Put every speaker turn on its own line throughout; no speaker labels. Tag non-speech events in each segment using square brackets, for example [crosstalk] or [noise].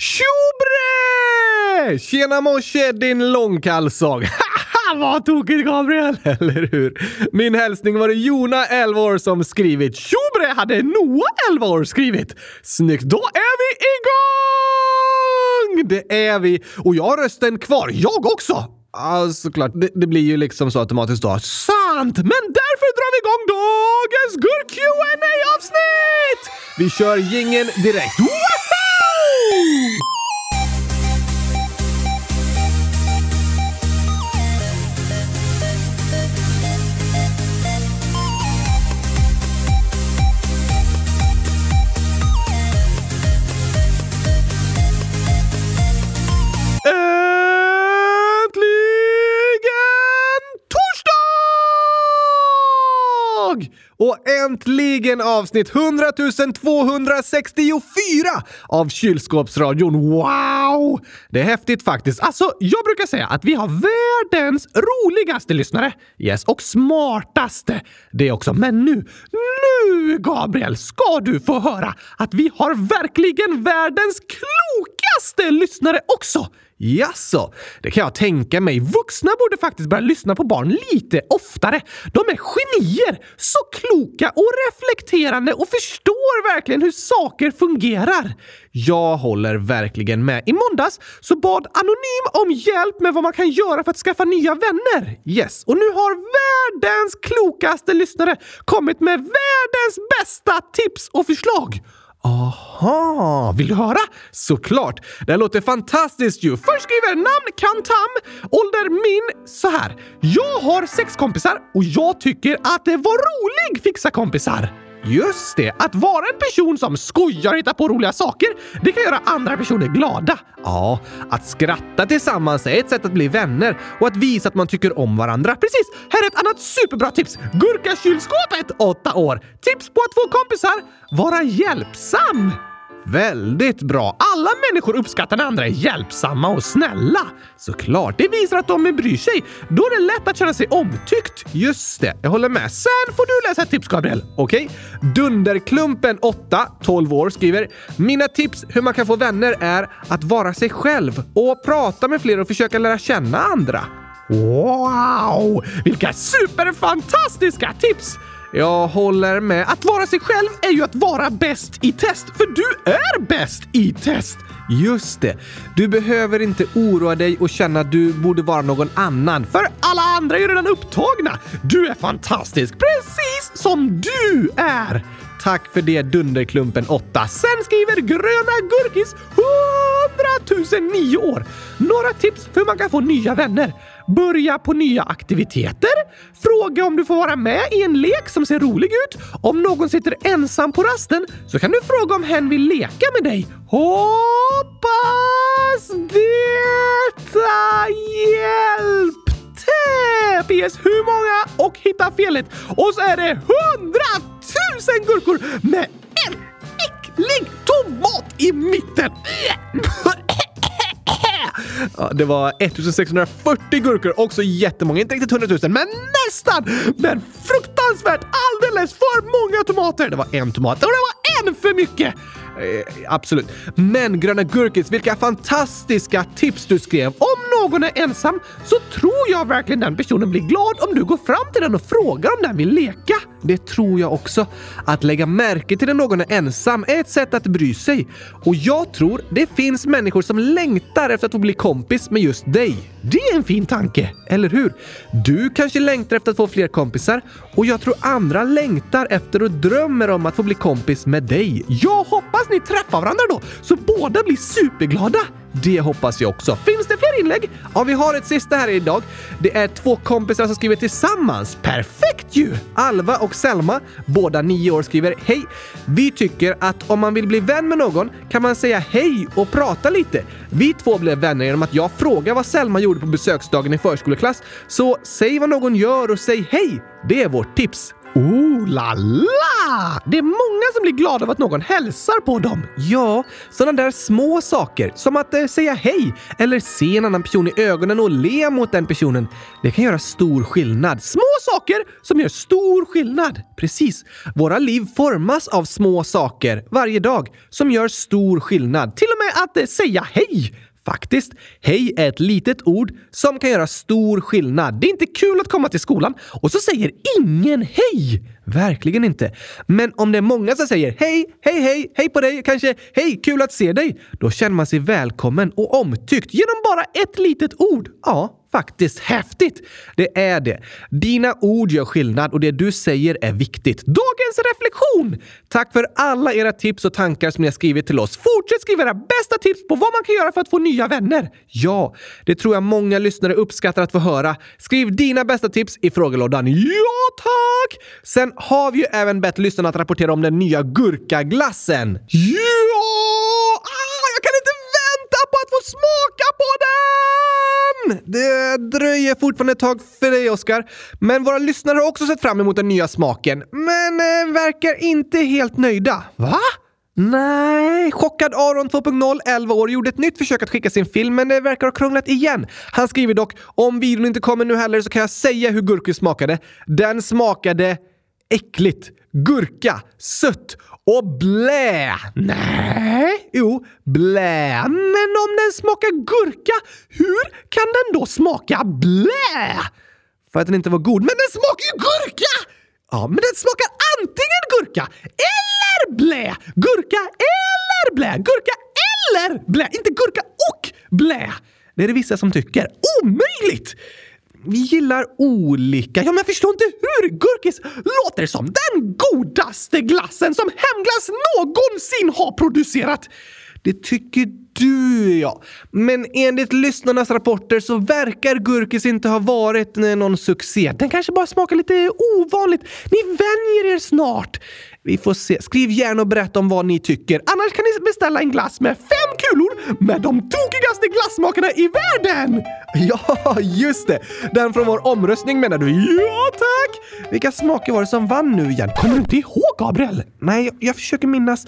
Tjobre! Tjena morse din långkalsong! [laughs] Vad tokigt Gabriel, [laughs] eller hur? Min hälsning var det Jona, 11 år, som skrivit. Tjobre hade Noah, 11 år, skrivit. Snyggt, då är vi igång! Det är vi. Och jag har rösten kvar, jag också! Ja, såklart. Det, det, blir ju liksom så automatiskt då. Sant! Men därför drar vi igång dagens gurk qa avsnitt Vi kör gingen direkt. Woohoo! Och äntligen avsnitt 100 264 av Kylskåpsradion. Wow! Det är häftigt faktiskt. Alltså, jag brukar säga att vi har världens roligaste lyssnare. Yes, och smartaste. Det också. Men nu, nu Gabriel, ska du få höra att vi har verkligen världens klokaste lyssnare också. Jaså, det kan jag tänka mig. Vuxna borde faktiskt börja lyssna på barn lite oftare. De är genier! Så kloka och reflekterande och förstår verkligen hur saker fungerar. Jag håller verkligen med. I måndags så bad Anonym om hjälp med vad man kan göra för att skaffa nya vänner. Yes, och nu har världens klokaste lyssnare kommit med världens bästa tips och förslag. Aha, vill du höra? Såklart! Det här låter fantastiskt ju. Först skriver namn Kantam, ålder min så här. Jag har sex kompisar och jag tycker att det var rolig fixa kompisar. Just det, att vara en person som skojar och hittar på roliga saker, det kan göra andra personer glada. Ja, att skratta tillsammans är ett sätt att bli vänner och att visa att man tycker om varandra. Precis! Här är ett annat superbra tips! Gurkakylskåpet, 8 år. Tips på att få kompisar. Vara hjälpsam. Väldigt bra! Alla människor uppskattar när andra är hjälpsamma och snälla. Såklart, det visar att de bryr sig. Då är det lätt att känna sig omtyckt. Just det, jag håller med. Sen får du läsa ett tips, Gabriel. Okej? Okay? Dunderklumpen 8, 12 år, skriver “Mina tips hur man kan få vänner är att vara sig själv och prata med fler och försöka lära känna andra.” Wow! Vilka superfantastiska tips! Jag håller med. Att vara sig själv är ju att vara bäst i test, för du är bäst i test! Just det. Du behöver inte oroa dig och känna att du borde vara någon annan, för alla andra är ju redan upptagna. Du är fantastisk, precis som du är! Tack för det Dunderklumpen 8. Sen skriver Gröna Gurkis 100 009 år. Några tips för hur man kan få nya vänner. Börja på nya aktiviteter. Fråga om du får vara med i en lek som ser rolig ut. Om någon sitter ensam på rasten så kan du fråga om hen vill leka med dig. Hoppas detta hjälpte! PS hur många och hitta felet. Och så är det hundratusen gurkor med en äcklig tomat i mitten. [laughs] Ja, det var 1640 gurkor, också jättemånga. Inte riktigt 100 000, men nästan! Men fruktansvärt alldeles för många tomater! Det var en tomat och det var en för mycket! Eh, absolut. Men Gröna Gurkis, vilka fantastiska tips du skrev! Om någon är ensam så tror jag verkligen den personen blir glad om du går fram till den och frågar om den vill leka. Det tror jag också. Att lägga märke till när någon är ensam är ett sätt att bry sig. Och jag tror det finns människor som längtar efter att få bli kompis med just dig. Det är en fin tanke, eller hur? Du kanske längtar efter att få fler kompisar och jag tror andra längtar efter och drömmer om att få bli kompis med dig. Jag hoppas ni träffar varandra då, så båda blir superglada. Det hoppas jag också. Finns det fler inlägg? Ja, vi har ett sista här idag. Det är två kompisar som skriver tillsammans. Perfekt ju! Alva och Selma, båda nio år, skriver Hej! Vi tycker att om man vill bli vän med någon kan man säga hej och prata lite. Vi två blev vänner genom att jag frågade vad Selma gjorde på besöksdagen i förskoleklass. Så säg vad någon gör och säg hej! Det är vårt tips. Oh la la! Det är många som blir glada av att någon hälsar på dem. Ja, sådana där små saker som att eh, säga hej eller se en annan person i ögonen och le mot den personen. Det kan göra stor skillnad. Små saker som gör stor skillnad. Precis. Våra liv formas av små saker varje dag som gör stor skillnad. Till och med att eh, säga hej Faktiskt, hej är ett litet ord som kan göra stor skillnad. Det är inte kul att komma till skolan och så säger ingen hej! Verkligen inte. Men om det är många som säger hej, hej, hej, hej på dig, kanske hej, kul att se dig, då känner man sig välkommen och omtyckt genom bara ett litet ord. Ja, faktiskt häftigt. Det är det. Dina ord gör skillnad och det du säger är viktigt. Dagens reflektion! Tack för alla era tips och tankar som ni har skrivit till oss. Fortsätt skriva era bästa tips på vad man kan göra för att få nya vänner. Ja, det tror jag många lyssnare uppskattar att få höra. Skriv dina bästa tips i frågelådan. Ja, tack! Sen har vi ju även bett lyssnarna att rapportera om den nya gurkaglassen. Ja! Ah, jag kan inte vänta på att få smaka på den! Det dröjer fortfarande ett tag för dig, Oskar. Men våra lyssnare har också sett fram emot den nya smaken, men eh, verkar inte helt nöjda. Va? Nej, chockad Aron 2.0, 11 år, gjorde ett nytt försök att skicka sin film, men det verkar ha krånglat igen. Han skriver dock “Om videon inte kommer nu heller så kan jag säga hur gurkor smakade. Den smakade äckligt, gurka, sött och blä. Nej, jo, blä. Men om den smakar gurka, hur kan den då smaka blä? För att den inte var god. Men den smakar ju gurka! Ja, men den smakar antingen gurka eller blä. Gurka eller blä. Gurka eller blä. Inte gurka och blä. Det är det vissa som tycker. Omöjligt! Vi gillar olika. Ja, men jag förstår inte hur gurkis låter som den godaste glassen som hemglass någonsin har producerat. Det tycker du, ja. Men enligt lyssnarnas rapporter så verkar gurkis inte ha varit eh, någon succé. Den kanske bara smakar lite ovanligt. Ni vänjer er snart. Vi får se. Skriv gärna och berätta om vad ni tycker. Annars kan ni beställa en glass med fem kulor med de tokigaste glassmakarna i världen! [laughs] Ja, just det! Den från vår omröstning menar du? Ja, tack! Vilka smaker var det som vann nu igen? Kommer du inte ihåg, Gabriel? Nej, jag, jag försöker minnas.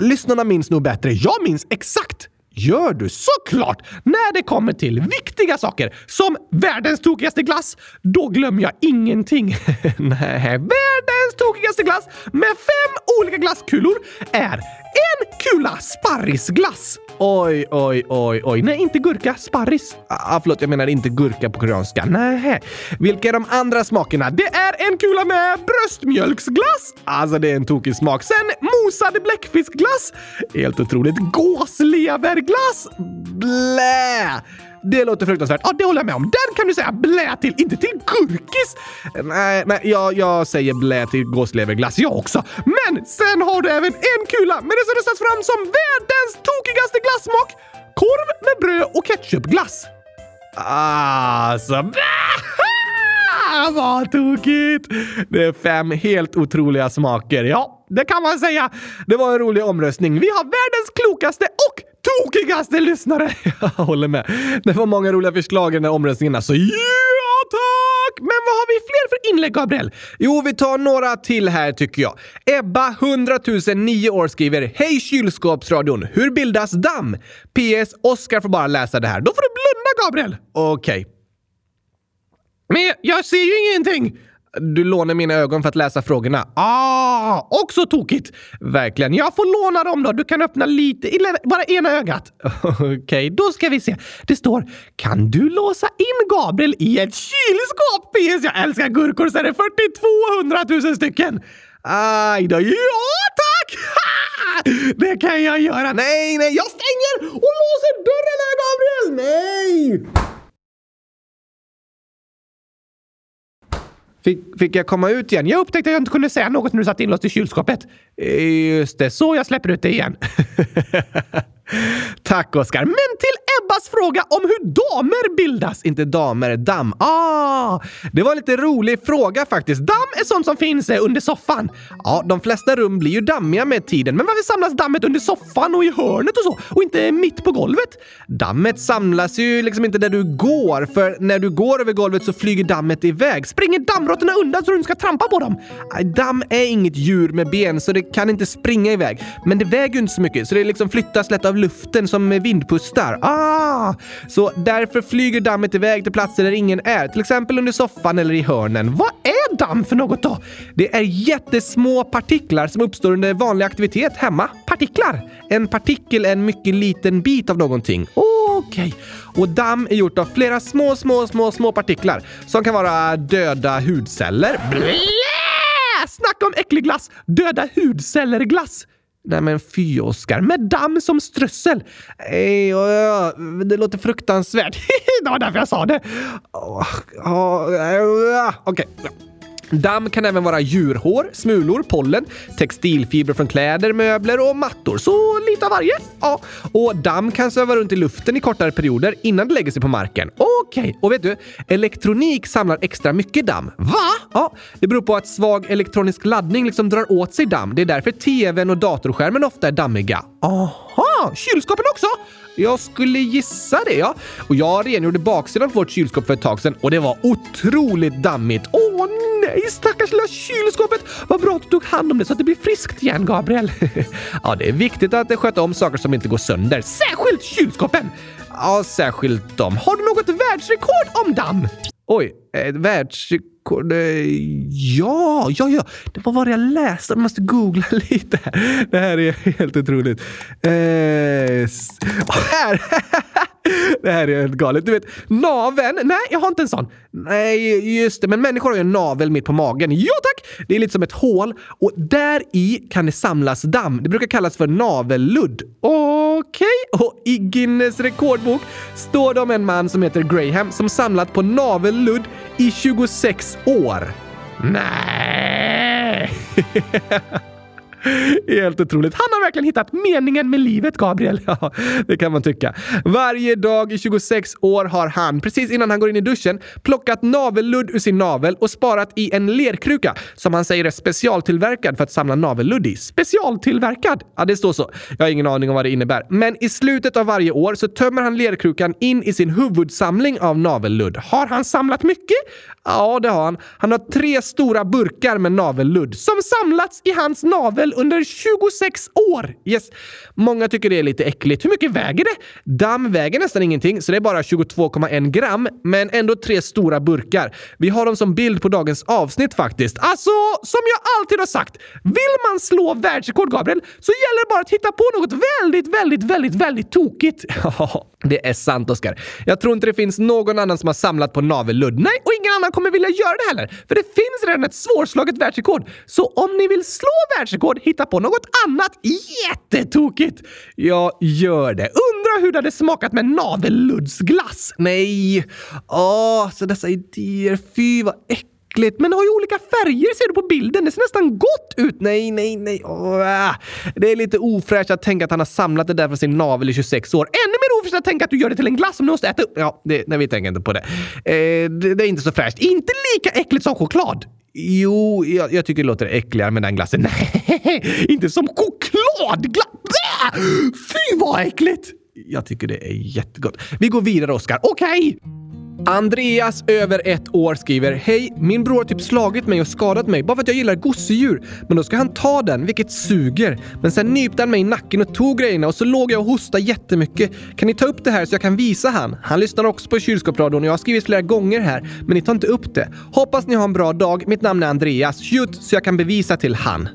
Lyssnarna minns nog bättre. Jag minns exakt! Gör du såklart! När det kommer till viktiga saker som världens tokigaste glass, då glömmer jag ingenting. [laughs] Nej, världens tokigaste glass med fem olika glasskulor är en kula sparrisglass. Oj, oj, oj, oj. Nej, inte gurka. Sparris. Ah, förlåt, jag menar inte gurka på koreanska. Nej. Vilka är de andra smakerna? Det är en kula med bröstmjölksglass. Alltså, det är en tokig smak. Sen mosad bläckfiskglass. Helt otroligt. Gåsleverglass. Blä! Det låter fruktansvärt. Ja, det håller jag med om. Den kan du säga blä till, inte till gurkis. Nej, nej jag, jag säger blä till gåsleverglass jag också. Men sen har du även en kula med det som röstats fram som världens tokigaste glassmak. Korv med bröd och ketchupglass. Alltså... [laughs] Ah, vad tokigt! Det är fem helt otroliga smaker. Ja, det kan man säga. Det var en rolig omröstning. Vi har världens klokaste och tokigaste lyssnare! [laughs] Jag håller med. Det var många roliga förslag i den här omröstningen. Alltså, ja tack! Men vad har vi fler för inlägg, Gabriel? Jo, vi tar några till här tycker jag. Ebba, 100 009 år, skriver Hej kylskåpsradion! Hur bildas damm? PS. Oskar får bara läsa det här. Då får du blunda, Gabriel! Okej. Okay. Men jag ser ju ingenting! Du lånar mina ögon för att läsa frågorna. Ah, också tokigt! Verkligen. Jag får låna dem då. Du kan öppna lite, bara ena ögat. [laughs] Okej, okay, då ska vi se. Det står “Kan du låsa in Gabriel i ett kylskåp?” PS. Jag älskar gurkor så är det 42 000 stycken. Aj då. Ja, tack! [laughs] Det kan jag göra. Nej, nej, jag stänger och låser dörren här Gabriel! Nej! Fick, fick jag komma ut igen? Jag upptäckte att jag inte kunde säga något när du satt inlåst i kylskåpet. Eh, just det, så jag släpper ut dig igen. [laughs] Tack Oskar. Men till Ebbas fråga om hur damer bildas. Inte damer, damm. Ah, det var en lite rolig fråga faktiskt. Damm är sånt som finns eh, under soffan. Ja, de flesta rum blir ju dammiga med tiden, men varför samlas dammet under soffan och i hörnet och så och inte mitt på golvet? Dammet samlas ju liksom inte där du går, för när du går över golvet så flyger dammet iväg. Springer dammråttorna undan så du inte ska trampa på dem? Damm är inget djur med ben, så det kan inte springa iväg. Men det väger ju inte så mycket, så det liksom flyttas lätt av luften som vindpustar. Ah! Så därför flyger dammet iväg till platser där ingen är, till exempel under soffan eller i hörnen. Vad är damm för något då? Det är jättesmå partiklar som uppstår under vanlig aktivitet hemma. Partiklar! En partikel är en mycket liten bit av någonting. Okej. Okay. Och damm är gjort av flera små, små, små, små partiklar som kan vara döda hudceller. Blä! Snacka om äcklig glass! Döda hudceller-glass! Nej men fy Oskar, med damm som strössel. Ej, oh, det låter fruktansvärt. [laughs] det var därför jag sa det. Oh, oh, Okej. Okay. Damm kan även vara djurhår, smulor, pollen, textilfibrer från kläder, möbler och mattor. Så lite av varje. Ja. Och damm kan sväva runt i luften i kortare perioder innan det lägger sig på marken. Okej, okay. och vet du? Elektronik samlar extra mycket damm. Va? Ja, det beror på att svag elektronisk laddning liksom drar åt sig damm. Det är därför tvn och datorskärmen ofta är dammiga. Aha, kylskåpen också? Jag skulle gissa det, ja. Och jag rengjorde baksidan på vårt kylskåp för ett tag sedan och det var otroligt dammigt. Åh nej, stackars lilla kylskåpet! Vad bra att du tog hand om det så att det blir friskt igen, Gabriel. [laughs] ja, det är viktigt att sköta om saker som inte går sönder. Särskilt kylskåpen! Ja, särskilt dem. Har du något världsrekord om damm? Oj, ett världsrekord? Ja, ja, ja. Det var vad jag läste. Jag måste googla [laughs] lite. Det här är helt otroligt. Eh, här! [laughs] Det här är helt galet. Du vet, naveln. Nej, jag har inte en sån. Nej, just det. Men människor har ju en navel mitt på magen. Ja tack! Det är lite som ett hål och där i kan det samlas damm. Det brukar kallas för navelludd. Okej, okay. och i Guinness rekordbok står det om en man som heter Graham som samlat på navelludd i 26 år. Nej! [laughs] Helt otroligt. Han har verkligen hittat meningen med livet, Gabriel. [laughs] Ja, det kan man tycka. Varje dag i 26 år har han, precis innan han går in i duschen, plockat navelludd ur sin navel och sparat i en lerkruka som han säger är specialtillverkad för att samla navelludd i. Specialtillverkad? Ja, det står så. Jag har ingen aning om vad det innebär. Men i slutet av varje år så tömmer han lerkrukan in i sin huvudsamling av navelludd. Har han samlat mycket? Ja, det har han. Han har tre stora burkar med navelludd som samlats i hans navel under 26 år. Yes. Många tycker det är lite äckligt. Hur mycket väger det? Damm väger nästan ingenting, så det är bara 22,1 gram, men ändå tre stora burkar. Vi har dem som bild på dagens avsnitt faktiskt. Alltså, som jag alltid har sagt, vill man slå världsrekord, Gabriel, så gäller det bara att hitta på något väldigt, väldigt, väldigt, väldigt tokigt. [laughs] Ja, det är sant, Oskar. Jag tror inte det finns någon annan som har samlat på navelludd. Nej, och ingen annan kommer vilja göra det heller, för det finns redan ett svårslaget världsrekord. Så om ni vill slå världsrekord, hitta på något annat jättetokigt. Jag gör det. Undrar hur det hade smakat med navelludsglass? Nej. Åh, så dessa idéer. Fy vad äckligt äckligt, men har ju olika färger ser du på bilden. Det ser nästan gott ut. Nej, nej, nej. Åh, det är lite ofräscht att tänka att han har samlat det där från sin navel i 26 år. Ännu mer ofräscht att tänka att du gör det till en glass som du måste äta upp. Ja, det, nej, vi tänker inte på det. Eh, det. det. är inte så fräscht. Inte lika äckligt som choklad. Jo, jag, jag tycker det låter äckligare med den glassen. [laughs] Nej, inte som chokladglass! Ah! Fy vad äckligt! Jag tycker det är jättegott. Vi går vidare, Oskar. Okej! Okay. Andreas, över ett år, skriver Hej! Min bror har typ slagit mig och skadat mig bara för att jag gillar gosedjur. Men då ska han ta den, vilket suger. Men sen nypte han mig i nacken och tog grejerna och så låg jag och hostade jättemycket. Kan ni ta upp det här så jag kan visa han? Han lyssnar också på kylskåpsradion och jag har skrivit flera gånger här, men ni tar inte upp det. Hoppas ni har en bra dag. Mitt namn är Andreas. Shoot så jag kan bevisa till han.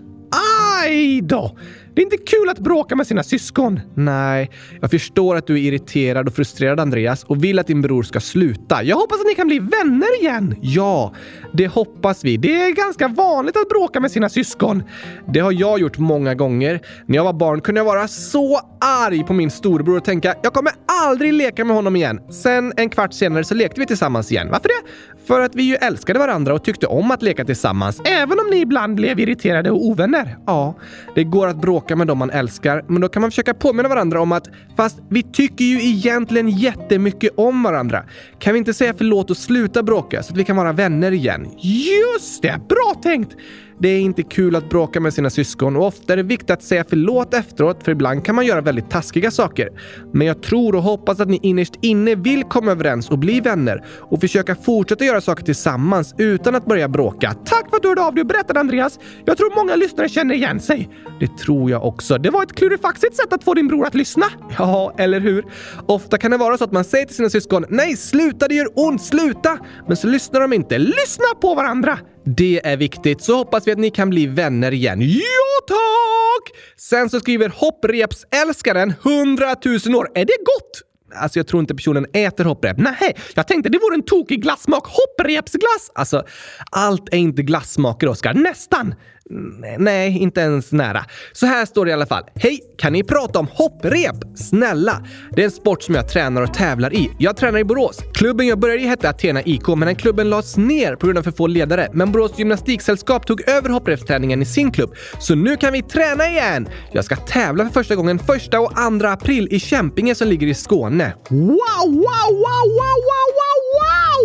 Aj då! Det är inte kul att bråka med sina syskon. Nej, jag förstår att du är irriterad och frustrerad Andreas och vill att din bror ska sluta. Jag hoppas att ni kan bli vänner igen. Ja, det hoppas vi. Det är ganska vanligt att bråka med sina syskon. Det har jag gjort många gånger. När jag var barn kunde jag vara så arg på min storebror och tänka jag kommer aldrig leka med honom igen. Sen en kvart senare så lekte vi tillsammans igen. Varför det? För att vi ju älskade varandra och tyckte om att leka tillsammans, även om ni ibland blev irriterade och ovänner. Ja, det går att bråka bråka med dem man älskar, men då kan man försöka påminna varandra om att fast vi tycker ju egentligen jättemycket om varandra. Kan vi inte säga förlåt och sluta bråka så att vi kan vara vänner igen? Just det! Bra tänkt! Det är inte kul att bråka med sina syskon och ofta är det viktigt att säga förlåt efteråt för ibland kan man göra väldigt taskiga saker. Men jag tror och hoppas att ni innerst inne vill komma överens och bli vänner och försöka fortsätta göra saker tillsammans utan att börja bråka. Tack för att du hörde av dig och berättade Andreas. Jag tror många lyssnare känner igen sig. Det tror jag också. Det var ett klurifaxigt sätt att få din bror att lyssna. [laughs] Ja, eller hur? Ofta kan det vara så att man säger till sina syskon “Nej, sluta, det gör ont, sluta!” Men så lyssnar de inte. Lyssna på varandra! Det är viktigt, så hoppas vi att ni kan bli vänner igen. Ja, tack! Sen så skriver hopprepsälskaren 100 000 år. Är det gott? Alltså jag tror inte personen äter hopprep. Nej, jag tänkte det vore en tokig glassmak. Hopprepsglass! Alltså, allt är inte glassmaker, Oskar. Nästan! Mm, nej, inte ens nära. Så här står det i alla fall. Hej! Kan ni prata om hopprep? Snälla! Det är en sport som jag tränar och tävlar i. Jag tränar i Borås. Klubben jag började i hette Athena IK, men den klubben lades ner på grund av för få ledare. Men Borås gymnastiksällskap tog över hopprepsträningen i sin klubb. Så nu kan vi träna igen! Jag ska tävla för första gången första och andra april i Kämpinge som ligger i Skåne. Wow, wow, wow, wow, wow,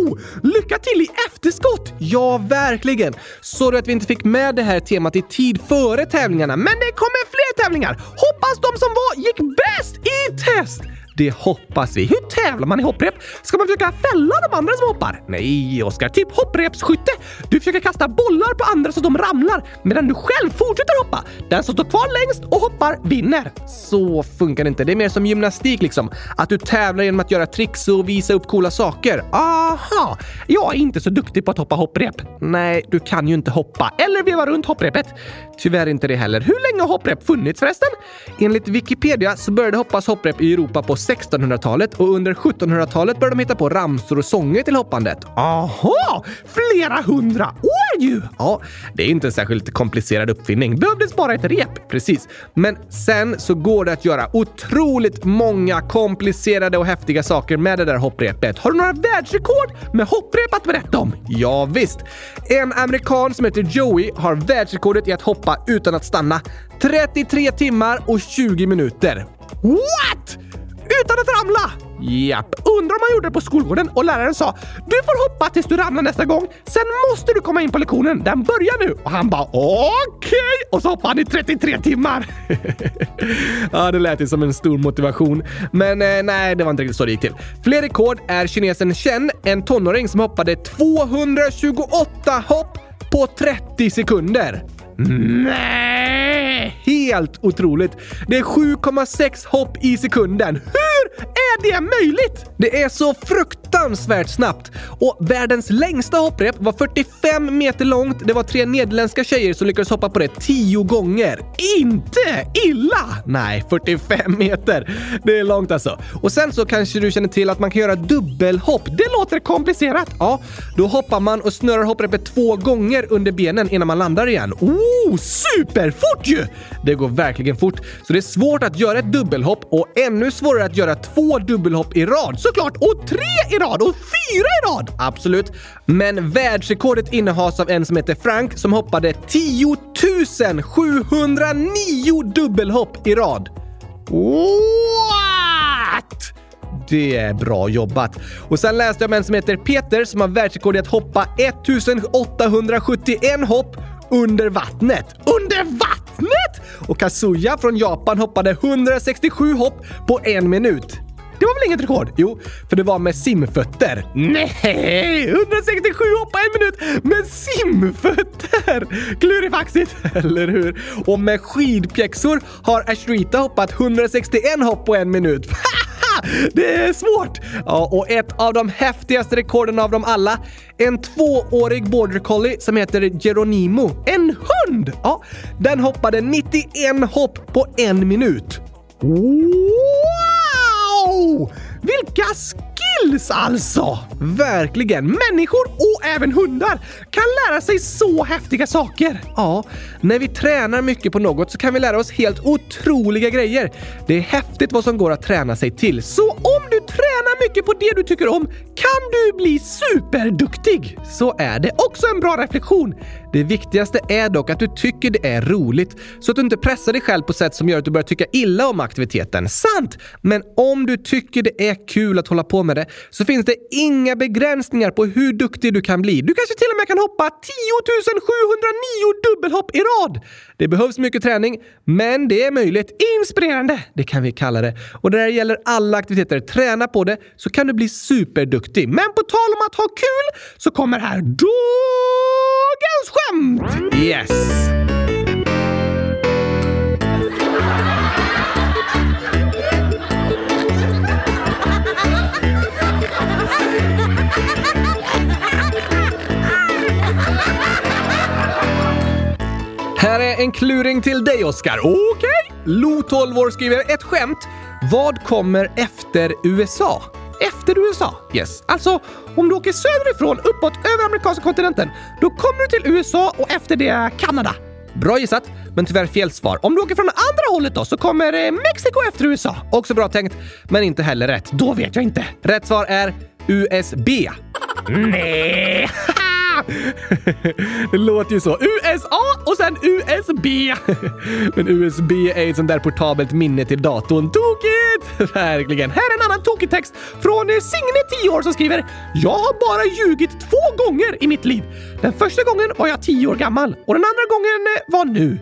wow! Lycka till i efterskott! Ja, verkligen. Sorry att vi inte fick med det här temat i tid före tävlingarna, men det kommer fler tävlingar! Hoppas de som var gick bäst i test! Det hoppas vi. Hur tävlar man i hopprep? Ska man försöka fälla de andra som hoppar? Nej, Oskar. Typ hopprepsskytte. Du försöker kasta bollar på andra så att de ramlar medan du själv fortsätter hoppa. Den som står kvar längst och hoppar vinner. Så funkar det inte. Det är mer som gymnastik liksom. Att du tävlar genom att göra tricks och visa upp coola saker. Aha! Jag är inte så duktig på att hoppa hopprep. Nej, du kan ju inte hoppa eller veva runt hopprepet. Tyvärr inte det heller. Hur länge har hopprep funnits förresten? Enligt Wikipedia så började hoppas hopprep i Europa på 1600-talet och under 1700-talet började de hitta på ramsor och sånger till hoppandet. Aha! Flera hundra år ju! Ja, det är inte en särskilt komplicerad uppfinning. Behövdes bara ett rep, precis. Men sen så går det att göra otroligt många komplicerade och häftiga saker med det där hopprepet. Har du några världsrekord med hopprep att berätta om? Ja, visst. En amerikan som heter Joey har världsrekordet i att hoppa utan att stanna. 33 timmar och 20 minuter. What? Utan att ramla! Japp. Undrar om han gjorde det på skolgården och läraren sa “Du får hoppa tills du ramlar nästa gång, sen måste du komma in på lektionen, den börjar nu” och han bara “Okej” okay. och så hoppade han i 33 timmar. [laughs] ja, det lät ju som en stor motivation. Men eh, nej, det var inte riktigt så det gick till. Fler rekord är kinesen Chen, en tonåring som hoppade 228 hopp på 30 sekunder. Nej! Helt otroligt! Det är 7,6 hopp i sekunden. Hur är det möjligt? Det är så fruktansvärt fruktansvärt snabbt. Och världens längsta hopprep var 45 meter långt. Det var tre nederländska tjejer som lyckades hoppa på det 10 gånger. Inte illa! Nej, 45 meter. Det är långt alltså. Och sen så kanske du känner till att man kan göra dubbelhopp. Det låter komplicerat. Ja, då hoppar man och snurrar hopprepet två gånger under benen innan man landar igen. Oh, superfort ju! Det går verkligen fort, så det är svårt att göra ett dubbelhopp och ännu svårare att göra två dubbelhopp i rad såklart och tre i rad och fyra i rad! Absolut. Men världsrekordet innehas av en som heter Frank som hoppade 10 709 dubbelhopp i rad. What? Det är bra jobbat. Och sen läste jag om en som heter Peter som har världsrekord i att hoppa 1871 hopp under vattnet. Under vattnet? Och Kazuya från Japan hoppade 167 hopp på en minut. Det var väl inget rekord? Jo, för det var med simfötter. Nej! 167 hopp på en minut med simfötter! Klurifaxigt, eller hur? Och med skidpjäxor har Ashrita hoppat 161 hopp på en minut. [laughs] Det är svårt! Ja, och ett av de häftigaste rekorden av dem alla. En tvåårig border collie som heter Geronimo. En hund! Ja, den hoppade 91 hopp på en minut. Wow! Vilka skills alltså! Verkligen! Människor och även hundar kan lära sig så häftiga saker. Ja, när vi tränar mycket på något så kan vi lära oss helt otroliga grejer. Det är häftigt vad som går att träna sig till. Så om du tränar mycket på det du tycker om kan du bli superduktig. Så är det. Också en bra reflektion. Det viktigaste är dock att du tycker det är roligt så att du inte pressar dig själv på sätt som gör att du börjar tycka illa om aktiviteten. Sant! Men om du tycker det är kul att hålla på med det så finns det inga begränsningar på hur duktig du kan bli. Du kanske till och med kan hoppa 10 709 dubbelhopp i rad! Det behövs mycket träning, men det är möjligt. Inspirerande, det kan vi kalla det. Och när det gäller alla aktiviteter, träna på det så kan du bli superduktig. Men på tal om att ha kul så kommer här dagens skämt! Yes! Här är en kluring till dig, Oskar. Okej? Okay. Lo, 12 år, skriver ett skämt. Vad kommer efter USA? Efter USA? Yes. Alltså, om du åker söderifrån uppåt över amerikanska kontinenten, då kommer du till USA och efter det Kanada. Bra gissat, men tyvärr fel svar. Om du åker från andra hållet då så kommer eh, Mexiko efter USA. Också bra tänkt, men inte heller rätt. Då vet jag inte. Rätt svar är USB. Nej! [laughs] det låter ju så. USA och sen USB. Men USB är ett sånt där portabelt minne till datorn. Tokigt! Verkligen. Här är en annan tokig text från eh, Signe, 10 år, som skriver “Jag har bara ljugit två gånger i mitt liv. Den första gången var jag 10 år gammal och den andra gången eh, var nu.”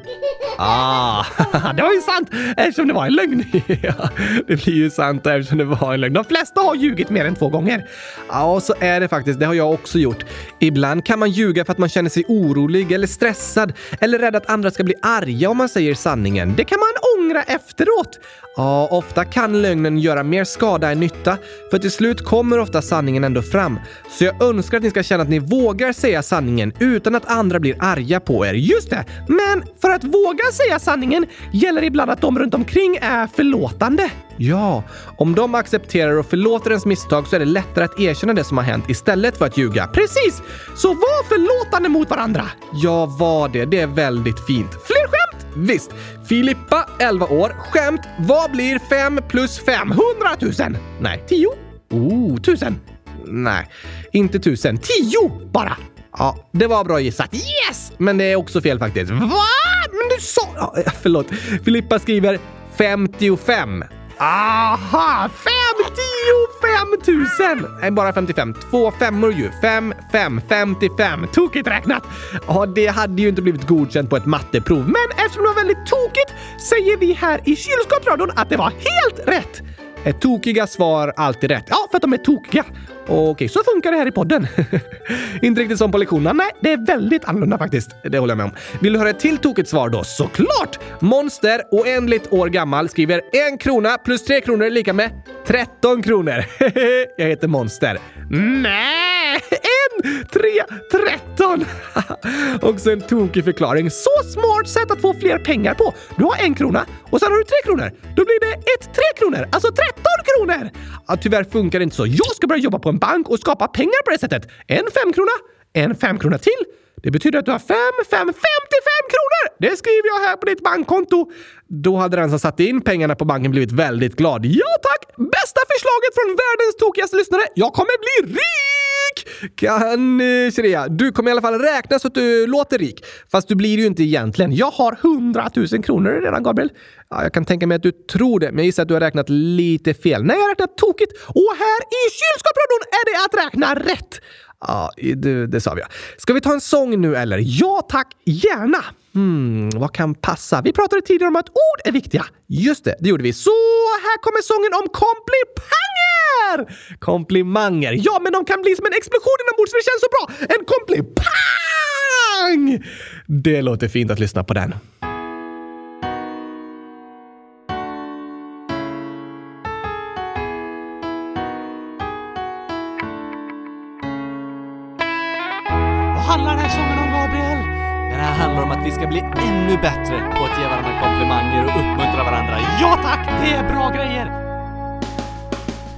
Ah, [laughs] det var ju sant eftersom det var en lögn. [laughs] det blir ju sant eftersom det var en lögn. De flesta har ljugit mer än två gånger. Ja, så är det faktiskt. Det har jag också gjort. Ibland kan man ljuga för att man känner sig orolig eller stressad eller rädd att andra ska bli arga om man säger sanningen. Det kan man ångra efteråt. Ja, ofta kan lögnen göra mer skada än nytta, för till slut kommer ofta sanningen ändå fram. Så jag önskar att ni ska känna att ni vågar säga sanningen utan att andra blir arga på er. Just det! Men för att våga säga sanningen gäller ibland att de runt omkring är förlåtande. Ja, om de accepterar och förlåter ens misstag så är det lättare att erkänna det som har hänt istället för att ljuga. Precis! Så var förlåtande mot varandra. Ja, var det. Det är väldigt fint. Fler? Visst. Filippa, 11 år. Skämt. Vad blir 5 plus 5? 100 000? Nej, 10? Oh, 1000? Nej, inte 1000. 10 bara! Ja, det var bra gissat. Yes! Men det är också fel faktiskt. Va? Men du sa... Ja, förlåt. Filippa skriver 55. Aha! 55 000! Nej, bara 55. Två femmor ju. 5, 5, 55. Tokigt räknat! Ja, det hade ju inte blivit godkänt på ett matteprov, men eftersom det var väldigt tokigt säger vi här i kylskåpsradion att det var helt rätt! Är tokiga svar alltid rätt? Ja, för att de är tokiga. Okej, så funkar det här i podden. [laughs] Inte riktigt som på lektionerna. Nej, det är väldigt annorlunda faktiskt. Det håller jag med om. Vill du höra ett till tokigt svar då? Såklart! Monster, oändligt år gammal, skriver en krona plus tre kronor är lika med 13 kronor. [laughs] jag heter Monster. Nej! En, tre, tretton! [laughs] Också en tokig förklaring. Så smart sätt att få fler pengar på. Du har en krona och sen har du tre kronor. Då blir det ett tre kronor, alltså 13 kronor! Ja, tyvärr funkar det inte så. Jag ska börja jobba på en bank och skapa pengar på det sättet. En femkrona, en femkrona till. Det betyder att du har fem, fem, 55 kronor! Det skriver jag här på ditt bankkonto. Då hade den som satte in pengarna på banken blivit väldigt glad. Ja tack! Bästa förslaget från världens tokigaste lyssnare. Jag kommer bli rik! Kan, eh, Shreya, du kommer i alla fall räkna så att du låter rik. Fast du blir ju inte egentligen. Jag har 100 000 kronor redan, Gabriel. Ja, jag kan tänka mig att du tror det, men jag gissar att du har räknat lite fel. Nej, jag har räknat tokigt. Och här i kylskåpsradion är det att räkna rätt. Ja, det, det sa vi. Ska vi ta en sång nu eller? Ja tack, gärna! Hmm, vad kan passa? Vi pratade tidigare om att ord är viktiga. Just det, det gjorde vi. Så här kommer sången om komplimanger! Komplimanger. Ja, men de kan bli som en explosion inombords för det känns så bra. En komplimang! Det låter fint att lyssna på den.
Handlar den här sången om, Gabriel? Den här handlar om att vi ska bli ännu bättre på att ge varandra komplimanger och uppmuntra varandra. Ja tack, det är bra grejer!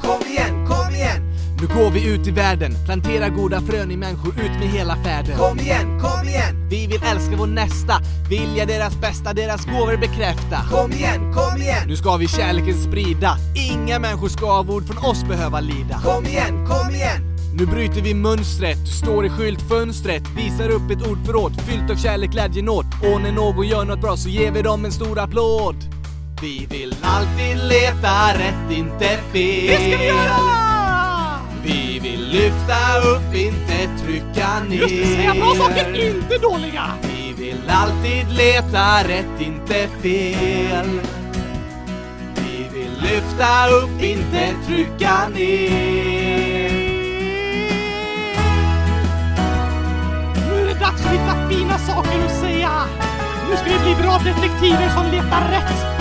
Kom igen, kom igen!
Nu går vi ut i världen, planterar goda frön i människor ut med hela färden.
Kom igen, kom igen!
Vi vill älska vår nästa, vilja deras bästa, deras gåvor bekräfta.
Kom igen, kom igen!
Nu ska vi kärleken sprida, inga människor ska av ord från oss behöva lida.
Kom igen, kom igen!
Nu bryter vi mönstret, står i skyltfönstret, visar upp ett ordförråd fyllt av kärlek, glädje, nåd. Och när någon gör något bra så ger vi dem en stor applåd. Vi vill alltid leta rätt, inte fel.
Det ska vi göra!
Vi vill lyfta upp, inte trycka ner.
Just det, säga bra saker, inte dåliga!
Vi vill alltid leta rätt, inte fel. Vi vill lyfta upp, inte trycka ner.
Dags att hitta fina saker att säga. Nu ska vi bli bra detektiver som letar rätt.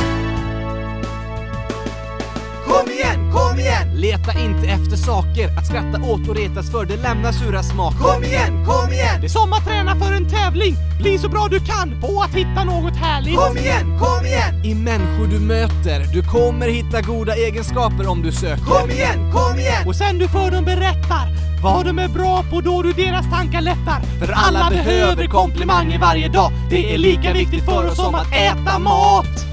Kom igen, kom igen!
Leta inte efter saker att skratta åt och retas för, det lämnar sura smaker.
Kom igen, kom igen!
Det är som att träna för en tävling. Bli så bra du kan på att hitta något härligt.
Kom igen, kom igen!
I människor du möter, du kommer hitta goda egenskaper om du söker.
Kom igen, kom igen!
Och sen du för dem berättar vad de är bra på då du deras tankar lättar.
För alla behöver komplimanger varje dag. Det är lika viktigt för oss som att äta mat.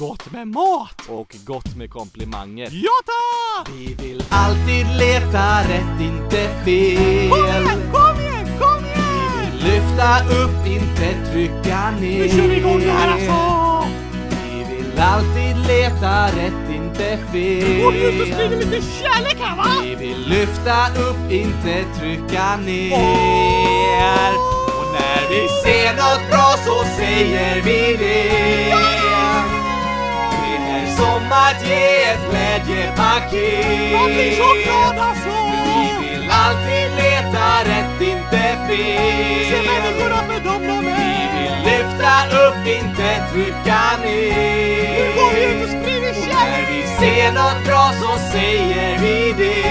Gott med mat.
Och gott med komplimanger.
Ja tack!
Vi vill alltid leta rätt, inte fel.
Kom igen, kom igen, kom igen!
Lyfta upp, inte trycka ner.
Nu kör vi igång det här alltså!
Vi vill alltid leta rätt, inte fel.
Går vi ut och sprider lite kärlek här va?
Vi vill lyfta upp, inte trycka ner. Och när vi ser något bra så säger vi det. Som att ge ett glädjepaket.
Jag blir så glad alltså!
Vi vill alltid leta rätt, inte fel.
Se människorna för dem de
Vi vill lyfta upp, inte trycka ner.
Nu går vi ut och sprider
Och när
kärlek!
vi ser något bra så säger vi det.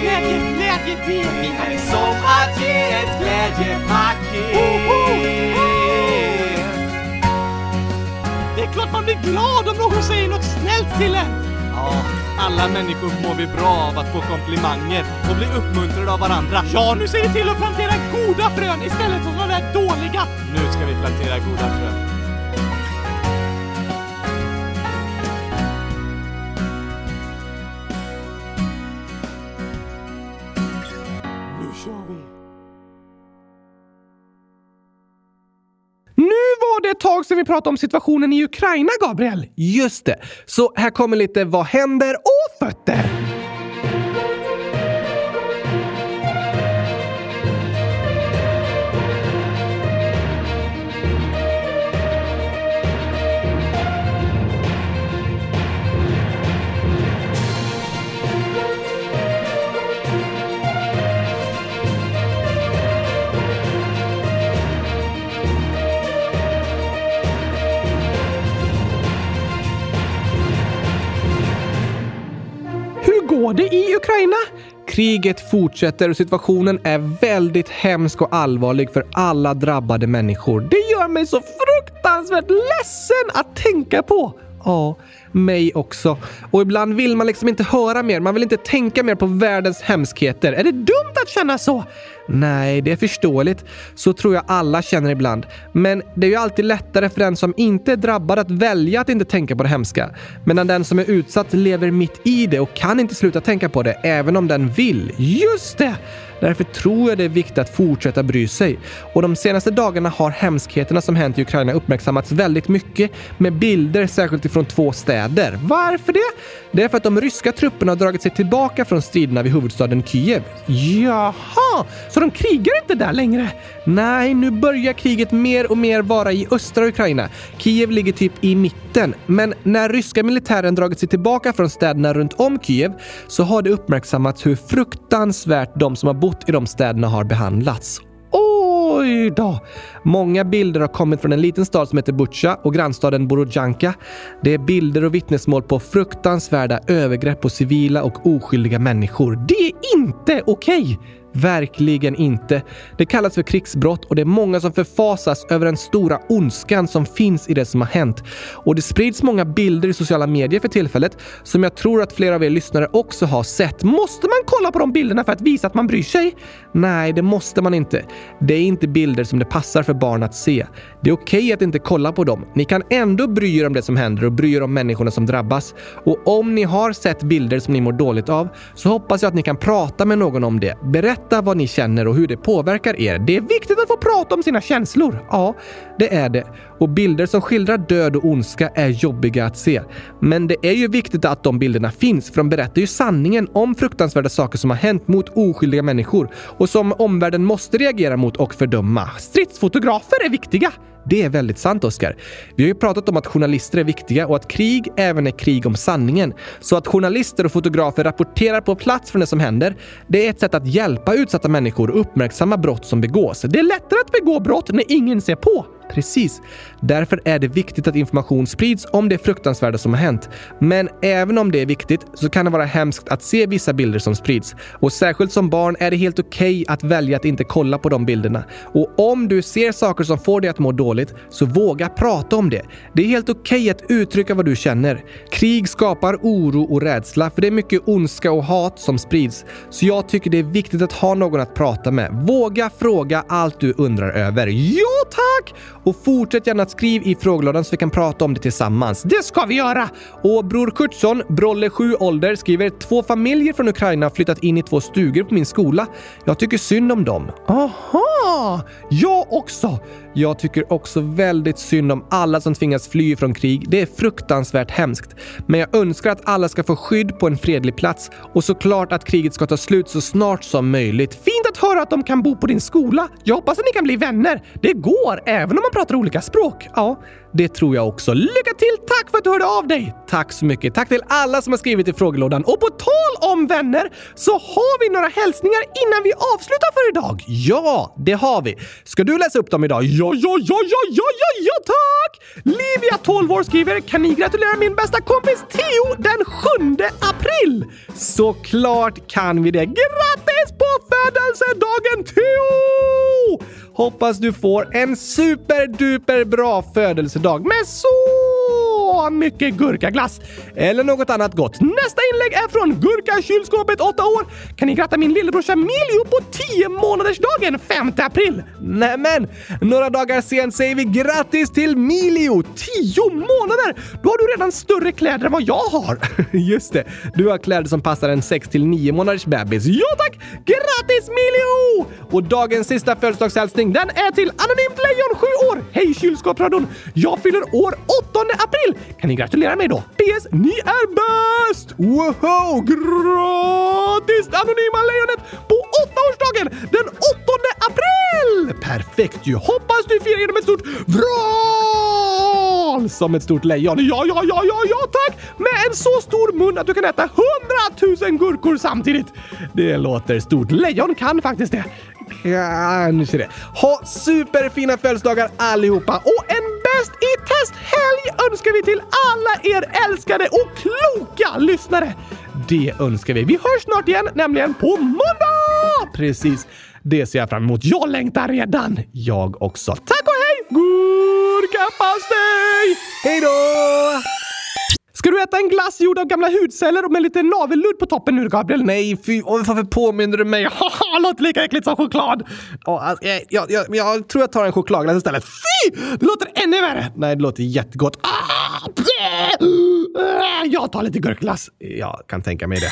Glädje, glädje, det är
som att ge ett glädjepaket.
Är klart man blir glad om någon säger något snällt till en!
Ja, alla människor mår vi bra av att få komplimanger och bli uppmuntrade av varandra.
Ja, nu ser vi till att plantera goda frön istället för sådana där dåliga.
Nu ska vi plantera goda frön.
Vi
prata om situationen i Ukraina, Gabriel. Just det. Så här kommer lite vad händer och fötter. Kriget fortsätter och situationen är väldigt hemsk och allvarlig för alla drabbade människor. Det gör mig så fruktansvärt ledsen att tänka på. Ja, mig också. Och ibland vill man liksom inte höra mer. Man vill inte tänka mer på världens hemskheter. Är det dumt att känna så? Nej, det är förståeligt. Så tror jag alla känner ibland. Men det är ju alltid lättare för den som inte är drabbad att välja att inte tänka på det hemska. Medan den som är utsatt lever mitt i det och kan inte sluta tänka på det, även om den vill. Just det! Därför tror jag det är viktigt att fortsätta bry sig. Och de senaste dagarna har hemskheterna som hänt i Ukraina uppmärksammats väldigt mycket med bilder särskilt ifrån två städer. Varför det? Det är för att de ryska trupperna har dragit sig tillbaka från striderna vid huvudstaden Kiev. Jaha, så de krigar inte där längre? Nej, nu börjar kriget mer och mer vara i östra Ukraina. Kiev ligger typ i mitten. Men när ryska militären dragit sig tillbaka från städerna runt om Kiev så har det uppmärksammats hur fruktansvärt de som har bott i de städerna har behandlats. Oj då! Många bilder har kommit från en liten stad som heter Butja och grannstaden Borodjanka. Det är bilder och vittnesmål på fruktansvärda övergrepp på civila och oskyldiga människor. Det är inte okej! Verkligen inte. Det kallas för krigsbrott och det är många som förfasas över den stora ondskan som finns i det som har hänt. Och det sprids många bilder i sociala medier för tillfället som jag tror att flera av er lyssnare också har sett. Måste man kolla på de bilderna för att visa att man bryr sig? Nej, det måste man inte. Det är inte bilder som det passar för barn att se. Det är okej okay att inte kolla på dem. Ni kan ändå bry er om det som händer och bry er om människorna som drabbas. Och om ni har sett bilder som ni mår dåligt av så hoppas jag att ni kan prata med någon om det. Berätta vad ni känner och hur det påverkar er. Det är viktigt att få prata om sina känslor. Ja, det är det. Och bilder som skildrar död och ondska är jobbiga att se. Men det är ju viktigt att de bilderna finns, för de berättar ju sanningen om fruktansvärda saker som har hänt mot oskyldiga människor och som omvärlden måste reagera mot och fördöma. Stridsfotografer är viktiga. Det är väldigt sant, Oskar. Vi har ju pratat om att journalister är viktiga och att krig även är krig om sanningen. Så att journalister och fotografer rapporterar på plats från det som händer, det är ett sätt att hjälpa utsatta människor och uppmärksamma brott som begås. Det är lättare att begå brott när ingen ser på. Precis. Därför är det viktigt att information sprids om det fruktansvärda som har hänt. Men även om det är viktigt så kan det vara hemskt att se vissa bilder som sprids. Och särskilt som barn är det helt okej okay att välja att inte kolla på de bilderna. Och om du ser saker som får dig att må dåligt, så våga prata om det. Det är helt okej okay att uttrycka vad du känner. Krig skapar oro och rädsla, för det är mycket ondska och hat som sprids. Så jag tycker det är viktigt att ha någon att prata med. Våga fråga allt du undrar över. Ja, tack! Och fortsätt gärna att skriva i frågelådan så vi kan prata om det tillsammans. Det ska vi göra! Och Bror Kurtsson, Brolle 7 ålder, skriver två familjer från Ukraina har flyttat in i två stugor på min skola. Jag tycker synd om dem. Aha! Jag också! Jag tycker också väldigt synd om alla som tvingas fly från krig. Det är fruktansvärt hemskt. Men jag önskar att alla ska få skydd på en fredlig plats och såklart att kriget ska ta slut så snart som möjligt. Fint att höra att de kan bo på din skola. Jag hoppas att ni kan bli vänner. Det går, även om man pratar olika språk. Ja, det tror jag också. Lycka till! Tack för att du hörde av dig! Tack så mycket. Tack till alla som har skrivit i frågelådan. Och på tal om vänner så har vi några hälsningar innan vi avslutar för idag. Ja, det har vi. Ska du läsa upp dem idag? Ja, ja, ja, ja, ja, ja, ja, tack! Livia, 12 år, skriver “Kan ni gratulera min bästa kompis Theo den 7 april?” Såklart kan vi det. Grattis på födelsedagen Theo! Hoppas du får en superduper bra födelsedag. Med så mycket gurkaglass eller något annat gott. Nästa inlägg är från Gurkakylskåpet 8 år. Kan ni gratta min lillebrorsa Miljo på 10 månadersdagen 5 april? Nämen, några dagar sen säger vi grattis till Miljo! 10 månader! Då har du redan större kläder än vad jag har. [laughs] Just det, du har kläder som passar en 6 till 9 månaders bebis. Ja tack! Grattis Miljo! Och dagens sista födelsedagshälsning den är till Anonymt Lejon 7 år. Hej kylskåpsradion! Jag fyller år 8 april. Kan ni gratulera mig då? PS. Ni är bäst! Wow! Gratis Anonyma Lejonet på 8-årsdagen den 8 april! Perfekt ju! Hoppas du firar genom ett stort vrål som ett stort lejon. Ja, ja, ja, ja, ja tack! Med en så stor mun att du kan äta 100 000 gurkor samtidigt. Det låter stort. Lejon kan faktiskt det. Kanske det. Ha superfina födelsedagar allihopa och en Test i test-helg önskar vi till alla er älskade och kloka lyssnare. Det önskar vi. Vi hörs snart igen, nämligen på måndag! Precis. Det ser jag fram emot. Jag längtar redan. Jag också. Tack och hej! Gurkapastej! Hej då! Ska du äta en glass gjord av gamla hudceller och med lite navelludd på toppen nu, Gabriel? Nej, fy! Varför påminner du mig? [laughs] Haha, låter lika äckligt som choklad! Oh, alltså, jag, jag, jag, jag, tror jag tar en chokladglass istället. Fy! Det låter ännu värre! Nej, det låter jättegott. Ah, ah jag tar lite gurkglass. Jag kan tänka mig det.